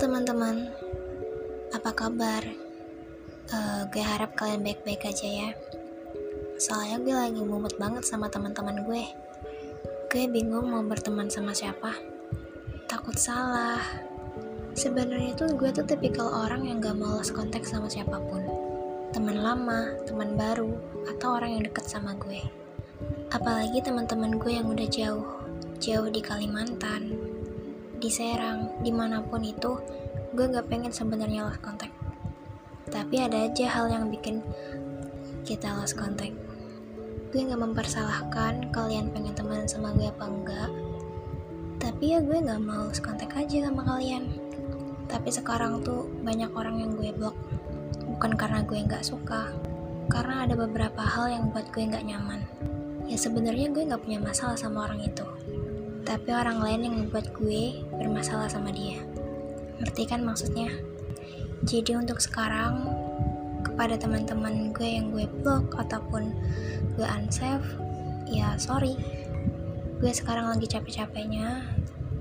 teman-teman, apa kabar? Uh, gue harap kalian baik-baik aja ya. Soalnya gue lagi mumet banget sama teman-teman gue. Gue bingung mau berteman sama siapa. Takut salah. Sebenarnya tuh gue tuh tipikal orang yang gak mau lost kontak sama siapa pun. Teman lama, teman baru, atau orang yang deket sama gue. Apalagi teman-teman gue yang udah jauh, jauh di Kalimantan, di Serang, di mana pun itu, gue gak pengen sebenarnya lost contact. Tapi ada aja hal yang bikin kita lost contact. Gue gak mempersalahkan kalian pengen teman sama gue apa enggak. Tapi ya gue gak mau lost contact aja sama kalian. Tapi sekarang tuh banyak orang yang gue blok. Bukan karena gue gak suka, karena ada beberapa hal yang buat gue gak nyaman. Ya sebenarnya gue gak punya masalah sama orang itu tapi orang lain yang membuat gue bermasalah sama dia. Ngerti kan maksudnya? Jadi untuk sekarang, kepada teman-teman gue yang gue blok ataupun gue unsave, ya sorry. Gue sekarang lagi capek-capeknya,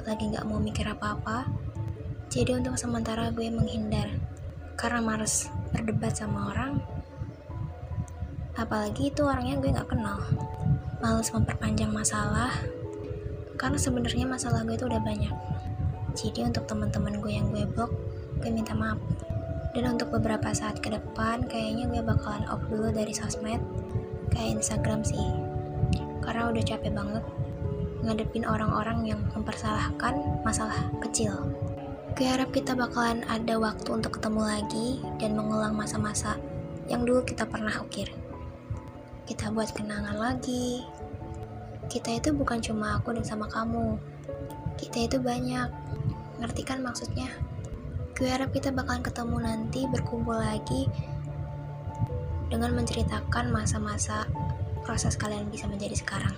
lagi gak mau mikir apa-apa. Jadi untuk sementara gue menghindar, karena males berdebat sama orang. Apalagi itu orangnya gue gak kenal. Males memperpanjang masalah, karena sebenarnya masalah gue itu udah banyak. Jadi untuk teman-teman gue yang gue blok gue minta maaf. Dan untuk beberapa saat ke depan kayaknya gue bakalan off dulu dari sosmed kayak Instagram sih. Karena udah capek banget ngadepin orang-orang yang mempersalahkan masalah kecil. Gue harap kita bakalan ada waktu untuk ketemu lagi dan mengulang masa-masa yang dulu kita pernah ukir. Kita buat kenangan lagi kita itu bukan cuma aku dan sama kamu. Kita itu banyak. Ngerti kan maksudnya? Gue harap kita bakalan ketemu nanti berkumpul lagi dengan menceritakan masa-masa proses kalian bisa menjadi sekarang.